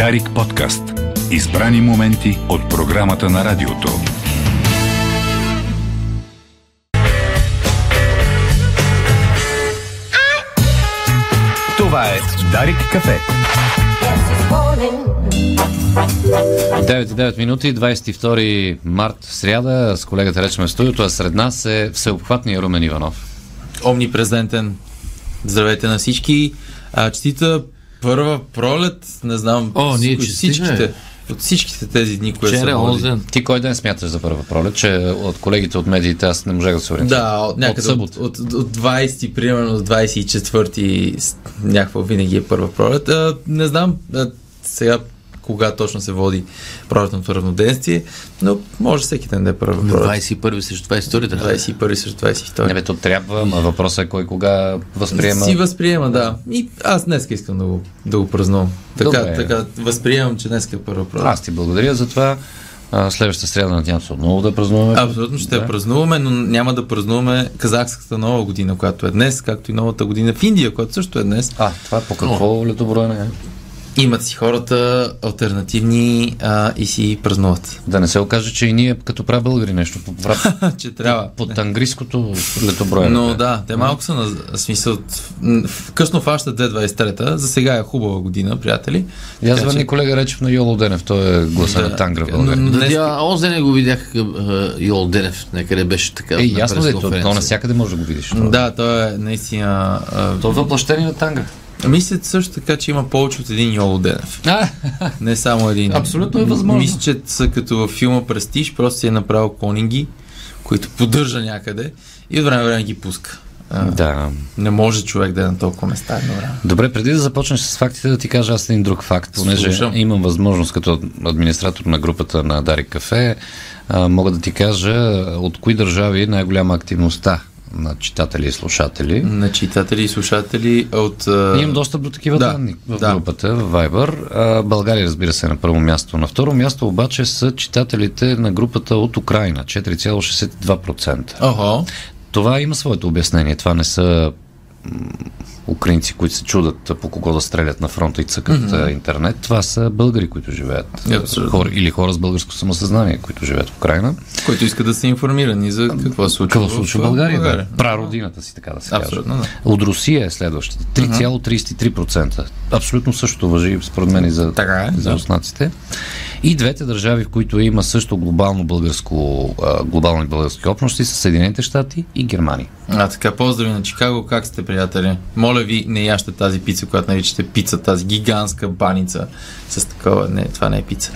Дарик подкаст. Избрани моменти от програмата на радиото. Това е Дарик кафе. 9 минути, 22 март, сряда, с колегата речем в студиото, а сред нас е всеобхватния Румен Иванов. Омнипрезентен. Здравейте на всички. А, честита първа пролет, не знам, О, ние от честитаме. всичките, от всичките тези дни, които са води. ден. Ти кой ден смяташ за първа пролет, че от колегите от медиите аз не можех да се ориентирам? Да, от някъде от, събота. от, от, от 20, примерно от 24 с- някаква винаги е първа пролет. А, не знам а, сега кога точно се води пролетното равноденствие, но може всеки ден да е първа На пролет. 21 срещу 22 да. 21 срещу 22. Не бе, то трябва, ма въпросът е кой кога възприема. Си възприема, да. И аз днес искам да го, да го празнувам. Така, Добре. така, възприемам, че днес е първа пролет. Аз ти благодаря за това. Следващата среда надявам се отново да празнуваме. Абсолютно ще я Да. празнуваме, но няма да празнуваме казахската нова година, която е днес, както и новата година в Индия, която също е днес. А, това по какво летоброене е? Имат си хората альтернативни а, и си празнуват. Да не се окаже, че и ние като прави българи нещо поправят че трябва. под английското летоброене. Но да, те малко са на смисъл. Късно фащат 2023-та. За сега е хубава година, приятели. И аз Така звънни че- колега Речев на Йоло Денев, той е гласа Да, на Тангра в България. но- Да, Днес- онзи ден го видях а, Йол Денев, някъде беше така. Е, ясно да е, то, навсякъде може да го видиш. Да, то е наистина. А, То е въплъщение на Тангра. Мисля също така, че има повече от един Йоло Денев. А, Не само един. Абсолютно е възможно. Мисля, че са като във филма Престиж, просто си е направил клонинги, които поддържа някъде и от време време ги пуска. А, да. Не може човек да е на толкова места едно време. Добре, преди да започнеш с фактите, да ти кажа аз един друг факт, понеже Слушам. имам възможност като администратор на групата на Дарик Кафе, а, мога да ти кажа от кои държави е най-голяма активността на читатели и слушатели. На читатели и слушатели от... а, Имам достъп до такива да, данни в да. групата, в Viber. А, България, разбира се, е на първо място. На второ място обаче са читателите на групата от Украина, 4,62%. Охо. Това има своето обяснение. Това не са украинци, които се чудат по кого да стрелят на фронта и цъкат mm-hmm. интернет. Това са българи, които живеят. Абсолютно. Хора, или хора с българско самосъзнание, които живеят в Украина. Които искат да са информирани за какво се случва. Какво се случва в България? Да. Прародината си, така да се Абсолютно, каже. От Русия е следващата. 3,33%. Абсолютно също въжи, според мен, и за, Така е, за да. И двете държави, в които има също глобално българско, глобални български общности, са Съединените щати и Германия. А така, поздрави на Чикаго, как сте, приятели? Моля ви, не ящете тази пица, която наричате пица, тази гигантска баница с такова. Не, това не е пица.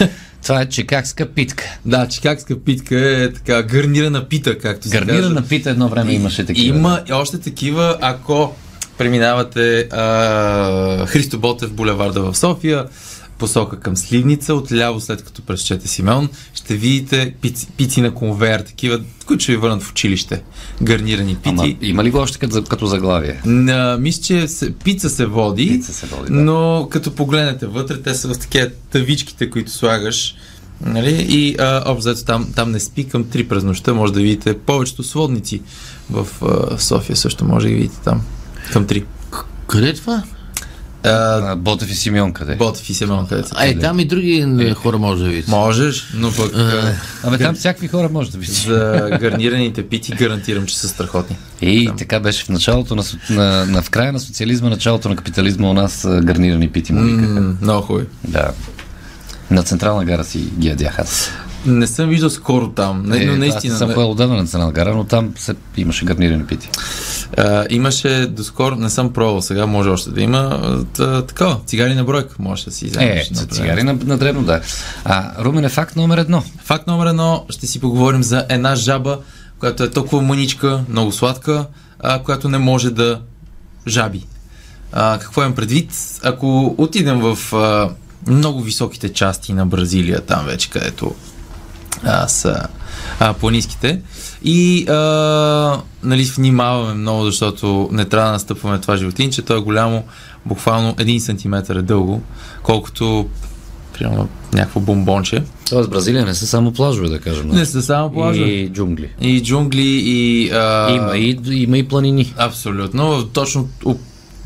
Това е чикагска питка. да, чикагска питка е така гарнирана пита, както се казва. Гарнирана пита едно време имаше такива. Има и още такива, ако преминавате а, Христо Ботев булеварда в София, посока към Сливница, отляво след като пресечете Симеон, ще видите пици, пици на конвейер, такива, които ще ви върнат в училище. Гарнирани пици. Ама, има ли го още като, като заглавие? На, мисля, че се, пица се води, Пица се води, да. но като погледнете вътре, те са в такива тавичките, които слагаш. Нали? И взето там, там не спи към 3 през нощта, може да видите повечето сводници в а, София също може да ги видите там. Към 3. Къде е това? А, Ботев и Симеон къде? Ботев и Семен, където са. А, е, там и други е, хора може да видите. Можеш, но пък а, Абе там всякакви хора може да видиш. за гарнираните пити гарантирам, че са страхотни. И така беше в началото на, на, на, в края на социализма, началото на капитализма у нас гарнирани пити му викаха. Много хубави. Да. На централна гара си ги ядях аз. Не съм виждал скоро там, не, но Е, наистина. Аз съм поел отдавна на централна гара, но там се, имаше гарнирани пити. А, имаше доскоро, не съм пробвал, сега може още да има а, т- такова, цигари на бройка, може да си Е, вземеш. за например. цигари на, на дребно, да. А, Румен е факт номер едно. Факт номер едно, ще си поговорим за една жаба, която е толкова мъничка, много сладка, а, която не може да жаби. А, какво имам предвид? Ако отидем в а, много високите части на Бразилия, там вече където а, са а, планинските, и а, нали, внимаваме много, защото не трябва да настъпваме това животинче, то е голямо, буквално 1 см е дълго, колкото примерно някакво бомбонче. Тоест Бразилия не са само плажове, да кажем. Не са само плажа. И, джунгли. и джунгли, и... А... Има, и, има и планини. Абсолютно. Точно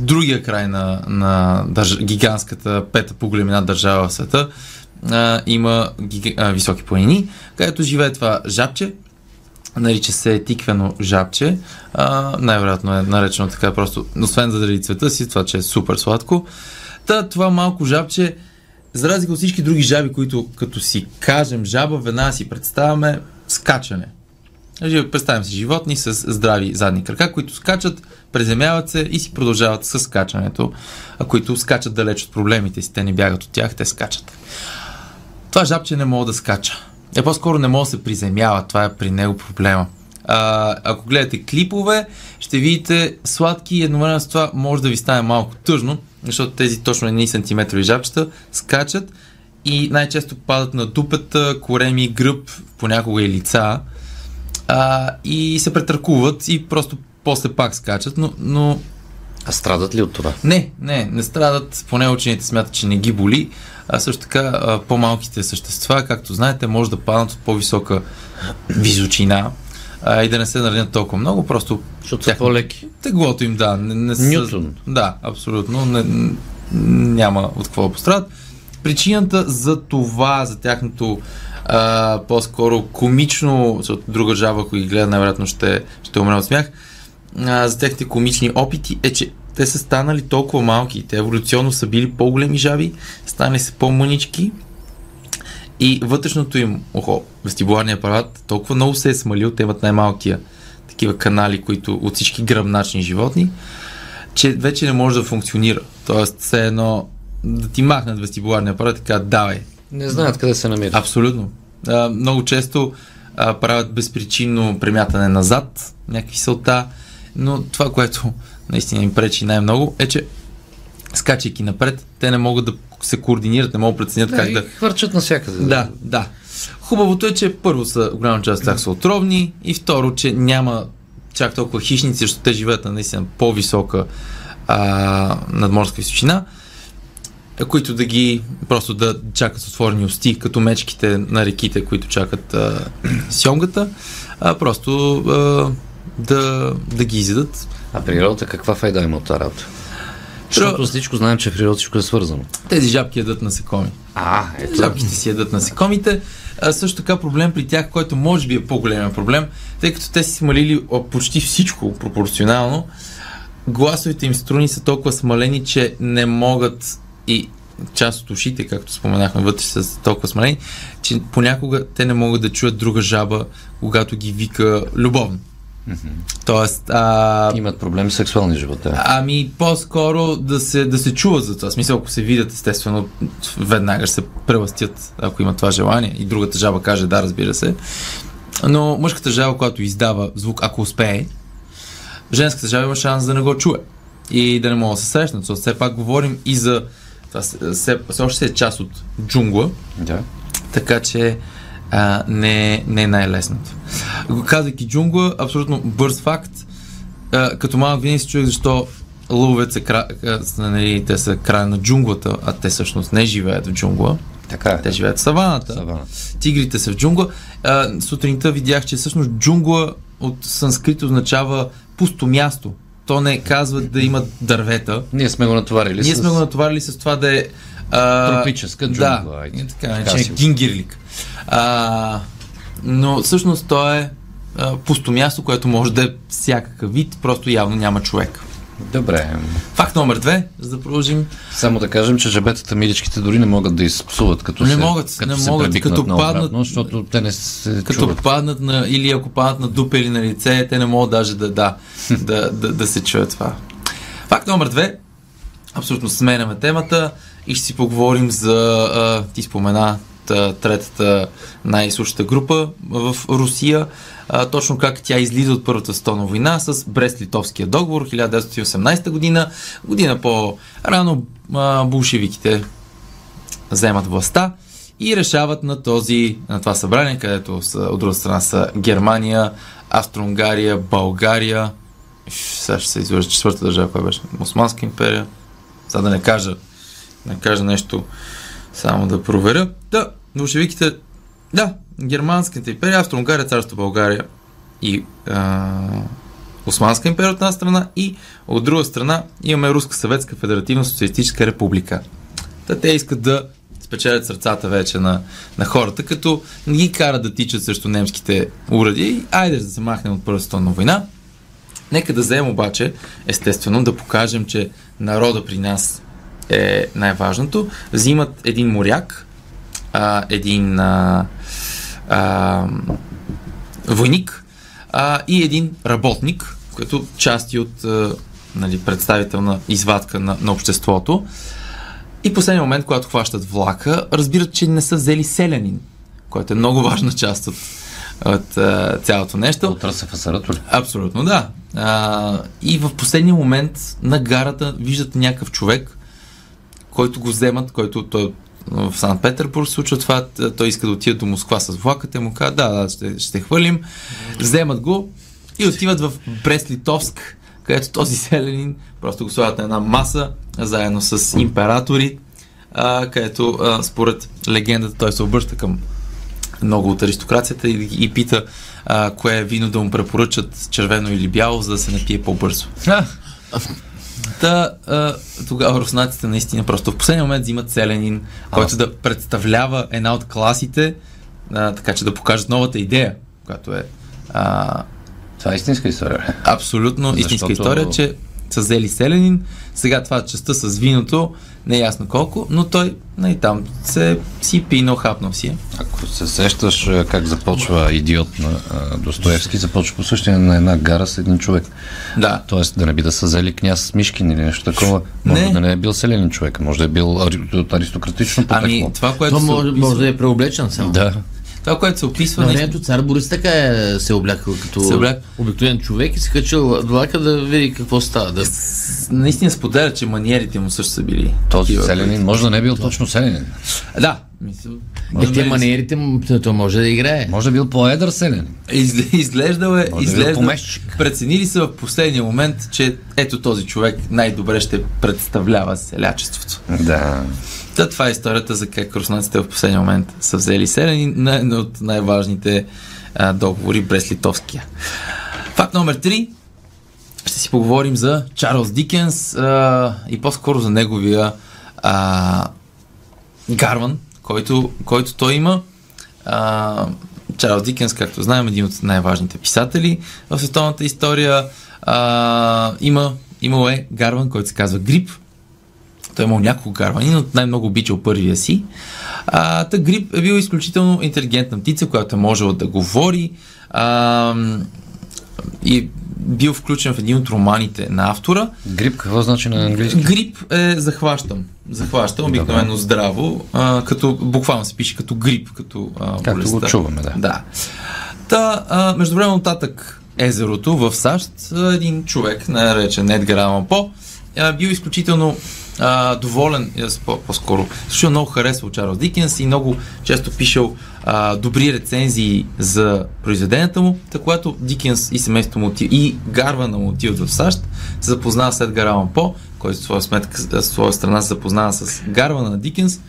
другия край на, на държ... гигантската пета по големина държава в света а, има гига... а, високи планини, където живее това жабче, нарича се тиквено жабче, а, най-вероятно е наречено така просто, освен заради цвета си, това, че е супер сладко. Та, това малко жабче, за разлика от всички други жаби, които като си кажем жаба, веднага си представяме скачане. Значи, Представям си животни с здрави задни крака, които скачат, преземяват се и си продължават с скачането, а които скачат далеч от проблемите си. Те не бягат от тях, те скачат. Това жабче не мога да скача. Е, по-скоро не може да се приземява. Това е при него проблема. А, ако гледате клипове, ще видите сладки и едновременно с това може да ви стане малко тъжно, защото тези точно 1 см жабчета скачат и най-често падат на дупета, кореми, гръб, понякога и лица а, и се претъркуват и просто после пак скачат, но, но А страдат ли от това? не, не, не страдат, поне учените смятат, че не ги боли, а също така по-малките същества, както знаете, може да паднат от по-висока височина а, и да не се наранят толкова много, просто Защото са Тяхно- по-леки. теглото им, да, не, не са... Нютон. Да, абсолютно, не, няма от какво да пострадат. Причината за това, за тяхното а, по-скоро комично, защото друга жаба, ако ги гледа, най-вероятно ще, ще умре от смях, а, за техните комични опити е, че те са станали толкова малки, те еволюционно са били по-големи жаби, станали са по-мънички и вътрешното им ухо, вестибуларния апарат, толкова много се е смалил, те имат най-малкия такива канали, които от всички гръбначни животни, че вече не може да функционира. Тоест, все едно да ти махнат вестибуларния апарат кажат, давай, Не знаят къде се намират. Абсолютно. А, много често а, правят безпричинно премятане назад, някакви сълта, но това, което наистина им пречи най-много е, че скачайки напред, те не могат да се координират, не могат да преценят как да... хвърчат навсякъде. Да, да. Хубавото е, че първо са, голяма част от тях са отровни и второ, че няма чак толкова хищници, защото те живеят на наистина по-висока а, надморска височина, които да ги просто да чакат с отворени усти, като мечките на реките, които чакат а, сьомгата, а просто а, да, да ги изядат. А природата каква файда има от тази работа? Защото всичко знаем, че в природата всичко е свързано. Тези жабки ядат насекоми. А, ето. Жабките си ядат насекомите. А, също така проблем при тях, който може би е по-големия проблем, тъй като те си смалили почти всичко пропорционално, гласовите им струни са толкова смалени, че не могат и част от ушите, както споменахме вътре, са толкова смалени, че понякога те не могат да чуят друга жаба, когато ги вика любовно. Тоест, а, Имат проблеми с сексуалния живот. Да. Ами, по-скоро да се, да се чуват за това. В Смисъл, ако се видят, естествено, веднага ще се превъстят, ако има това желание. И другата жаба каже да, разбира се. Но мъжката жаба, която издава звук, ако успее, женската жаба има шанс да не го чуе. И да не могат да се срещнат. Защото все пак говорим и за... Това се, все, все още е част от джунгла, да. така че а, не, не е най-лесното. Казвайки джунгла, абсолютно бърз факт. А, като малък винаги си чуех защо лъвовете са, кра... са, нали, те са края на джунглата, а те всъщност не живеят в джунгла. Така е. Те живеят в саваната. Савана. Тигрите са в джунгла. А, сутринта видях, че всъщност джунгла от санскрит означава пусто място. То не казва да има дървета. Ние сме го натоварили Ние с... сме го натоварили с това да е... А, Тропическа джунгла, Да, айде. така, Така го- гингирлик. А, но всъщност то е а, пусто място, което може да е всякакъв вид, просто явно няма човек. Добре. Факт номер две, за да продължим. Само да кажем, че жабетата миличките дори не могат да изпсуват, като Не се, могат, като не се могат, като наобратно, паднат- защото те не се Като чуват. паднат на, или ако паднат на дупа или на лице, те не могат даже да, да, да, да, да се чуят това. Факт номер две, абсолютно сменяме темата и ще си поговорим за, а, ти спомена, та, третата най-слушата група в Русия, а, точно как тя излиза от Първата световна война с Брест-Литовския договор 1918 година. Година по-рано а, болшевиките вземат властта и решават на този, на това събрание, където са, от друга страна са Германия, Австро-Унгария, България, сега ще се излъжа четвърта държава, коя беше? Османска империя. Сега да не кажа, да кажа нещо, само да проверя. Да, болшевиките, да, Германската империя, Австро-Унгария, Царство България и а, Османска империя от една страна и от друга страна имаме Руска съветска федеративна социалистическа република. Та те искат да спечелят сърцата вече на, на хората, като не ги карат да тичат срещу немските уради айде да се махнем от Първата световна война. Нека да вземем обаче, естествено, да покажем, че народа при нас е най-важното. Взимат един моряк, а, един а, а, войник а, и един работник, като части от а, нали, представителна извадка на, на обществото. И последния момент, когато хващат влака, разбират, че не са взели селянин, което е много важна част от, от а, цялото нещо. От ли? Абсолютно, да. А, и в последния момент на гарата виждат някакъв човек, който го вземат, който той в Санкт Петербург се случва това, той иска да отиде до Москва с влака, те му казват, да, да, ще, ще хвърлим, вземат го и отиват в Брест-Литовск, където този селянин просто го слагат на една маса, заедно с императори, а, където а, според легендата той се обръща към много от аристокрацията и, и пита а, кое е вино да му препоръчат червено или бяло, за да се напие по-бързо. Та, а, тогава руснаците наистина просто в последния момент взимат селянин, който да представлява една от класите, а, така че да покажат новата идея, която е а, Това е истинска история. абсолютно Защото- истинска история, че са взели селянин. Сега това частта с виното, не е ясно колко, но той и там се си пинал, хапнал си. е. Ако се сещаш а, как започва идиот на Достоевски, започва по същия на една гара с един човек. Да. Тоест да не би да са взели княз Мишкин или нещо такова. Може Не. да не е бил селенин човек, може да е бил от аристократично потекло. Ами, това, което се може, описва, може да е преоблечен само. Да. Това, което се описва, На наистина- времето цар Борис така е, се облякал като Се обляк- обикновен човек и се качил влака да види какво става. Да... наистина споделя, че маниерите му също са били. Този селянин може да не е бил точно селянин. Да. Мисля, Е, те маниерите му, то- може да играе. Може да е бил по-едър селянин. Изгле- Изглеждал е, Може да е бил изглежда, помещик. преценили са в последния момент, че ето този човек най-добре ще представлява селячеството. Да. Та, това е историята за как руснаците в последния момент са взели селени на едно от най-важните а, договори Брест-Литовския. Факт номер 3. Ще си поговорим за Чарлз Дикенс а, и по-скоро за неговия а, Гарван, който, който той има. А, Чарлз Дикенс, както знаем, един от най-важните писатели в световната история. А, има, имал е Гарван, който се казва Грип. Той е имал няколко гарвани, но най-много обичал първия си. А, та Грип е бил изключително интелигентна птица, която е можела да говори а, и бил включен в един от романите на автора. Грип какво значи на английски? Грип е захващам. Захващам, обикновено здраво, а, като буквално се пише като грип, като а, Както болестта. го чуваме, да. Да. Та, а, междувременно нататък езерото в САЩ, един човек, наречен Едгар По, а, бил изключително а, доволен, по-скоро, защото много харесвал Чарлз Дикенс и много често пишел а, добри рецензии за произведенията му, така когато Дикенс и семейството му отив, и Гарвана му отиват в САЩ, се запознава с Едгар Алан По, който в своя, сметка, в своя страна се запознава с Гарвана на Дикенс,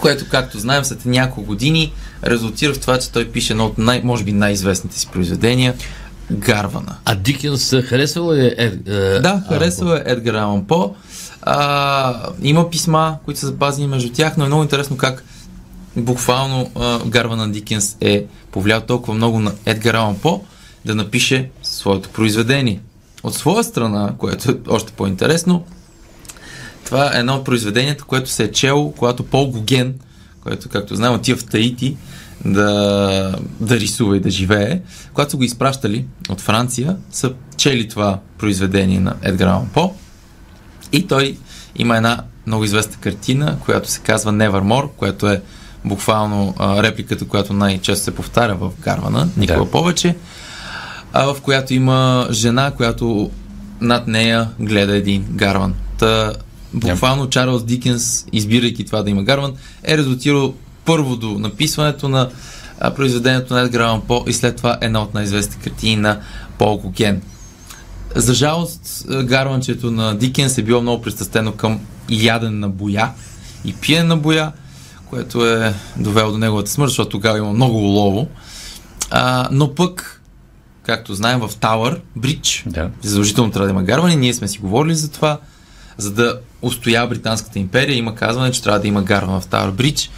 което, както знаем, след няколко години резултира в това, че той пише едно от най- може би най-известните си произведения Гарвана. А Дикенс харесвал ли е? е, е Да, харесва е Едгар Алан По. А, има писма, които са запазени между тях, но е много интересно как буквално а, Гарвана Дикенс е повлиял толкова много на Едгар Алан По да напише своето произведение. От своя страна, което е още по-интересно, това е едно от произведенията, което се е чело, когато Пол Гоген, който, както знаем, отива в Таити да, да рисува и да живее, когато са го изпращали от Франция, са чели това произведение на Едгар Алан По и той има една много известна картина, която се казва Nevermore, която е буквално а, репликата, която най-често се повтаря в Гарвана, никога Да. повече, а, в която има жена, която над нея гледа един Гарван. Та, буквално Чарлз Дикенс, избирайки това да има Гарван, е резултирал първо до написването на а, произведението на Едгар По и след това една от най-известните картини на Пол Гоген. За жалост, е, гарванчето на Дикенс е било много пристрастено към яден на боя и пиене на боя, което е довело до неговата смърт, защото тогава има много улово. А, но пък както знаем, в Тауър, Бридж, Да. задължително трябва да има гарване. Ние сме си говорили за това. За да устоя Британската империя, има казване, че трябва да има гарван в Тауър Бридж.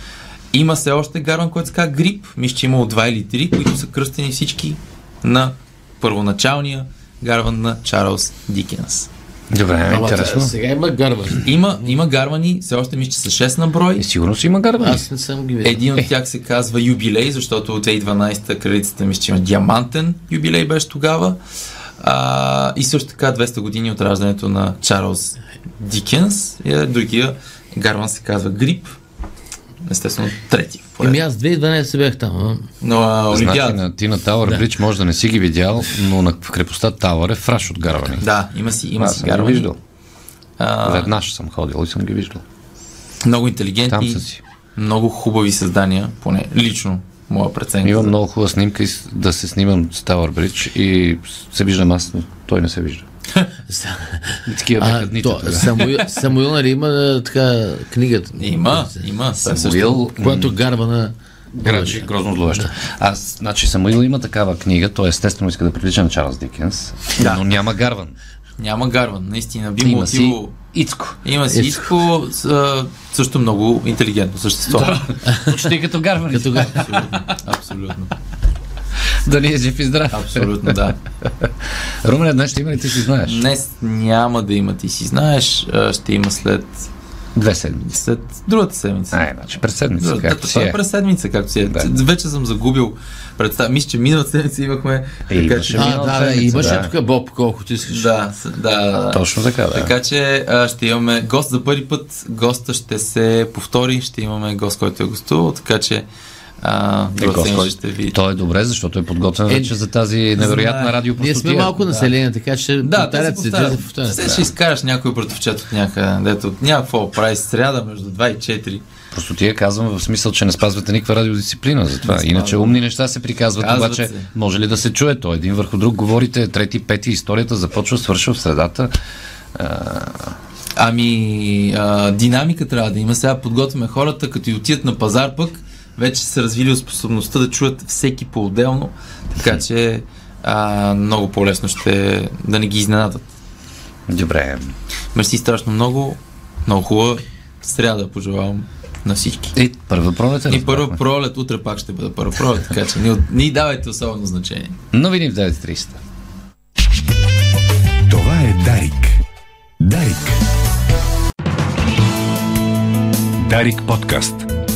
Има все още гарван, който се казва Грип. Мисля, че имало два или три, които са кръстени всички на първоначалния гарван на Чарлз Дикенс. Добре, Ама интересно. сега има гарвани. Има, има гарвани, все още мисля, че са 6 на брой. И сигурно си има гарбани. Аз не съм ги видел. Един от тях се казва юбилей, защото от 2012 кралицата мисля, че има диамантен юбилей беше тогава. А, и също така 200 години от раждането на Чарлз Дикенс. И, е, другия Гарван се казва Грип. Естествено, трети. Еми аз 2012 бях там. А? Но а, Значи на, ти на Тауър Бридж може да не си ги видял, но на в крепостта Тауър е фраш от гарвани. Да, има си, има Аз си гарвани. виждал. А, Веднъж съм ходил и съм ги виждал. много Там интелигентни, са си. много хубави създания, поне лично моя преценка. Имам много хубава снимка да се снимам с Тауър Бридж и се виждам аз, но той не се вижда. Такива бяха дните то. Самуил, Самуил, нали има така книгата? Има, има. Самуил, Когато гарвана Грачи, грозно зловещо. Аз, значи, Самуил има такава книга, той естествено иска да прилича на Чарлз Дикенс, Да. но няма гарван. Няма гарван, наистина. Би му Има си отило... Ицко. Има си Ицко, също много интелигентно същество. Почти като гарван. като га... Абсолютно. да ни е жив и здрав. Абсолютно, да. Румене, днес ще има ли ти си знаеш? Днес няма да има, ти си знаеш, а, ще има след, Две седмици. след другата седмица. Ай, значи през седмица, Другата- както си това е. е през седмица, както си е. Да. Вече съм загубил представа. Мисля, че миналата седмица имахме. Е, така имаше че... А, да, да, имаше да. тук Боб, колкото искаш. Да, с- да, да, да. Точно така, да. Така че а, ще имаме гост за първи път. Госта ще се повтори. Ще имаме гост, който е гостувал. Така че а, Е, ще видите. Той е добре, защото е подготвен Е, вече за тази невероятна знае. радиопростотия. Ние сме малко население, така че Да, повтарят се, се се повтарят. Все ще изкараш някой братовчет от някъде, дето няма какво прави сряда между 2 и 4. Просто тия казвам в смисъл, че не спазвате никаква радиодисциплина за това. Иначе умни неща се приказват, Казват обаче се. може ли да се чуе то? Един върху друг говорите, трети, пети, историята започва, свършва в средата. Ами, а, динамика трябва да има. Сега подготвяме хората, като и отидат на пазар пък, вече са развили способността да чуят всеки по-отделно, така че а, много по-лесно ще да не ги изненадат. Добре. Мерси страшно много, много хубава сряда пожелавам на всички. И първа пролет е И първа пролет, утре пак ще бъде първа пролет, така че ни, ни давайте особено значение. Новини в 9.30. Това е Дарик. Дарик. Дарик подкаст.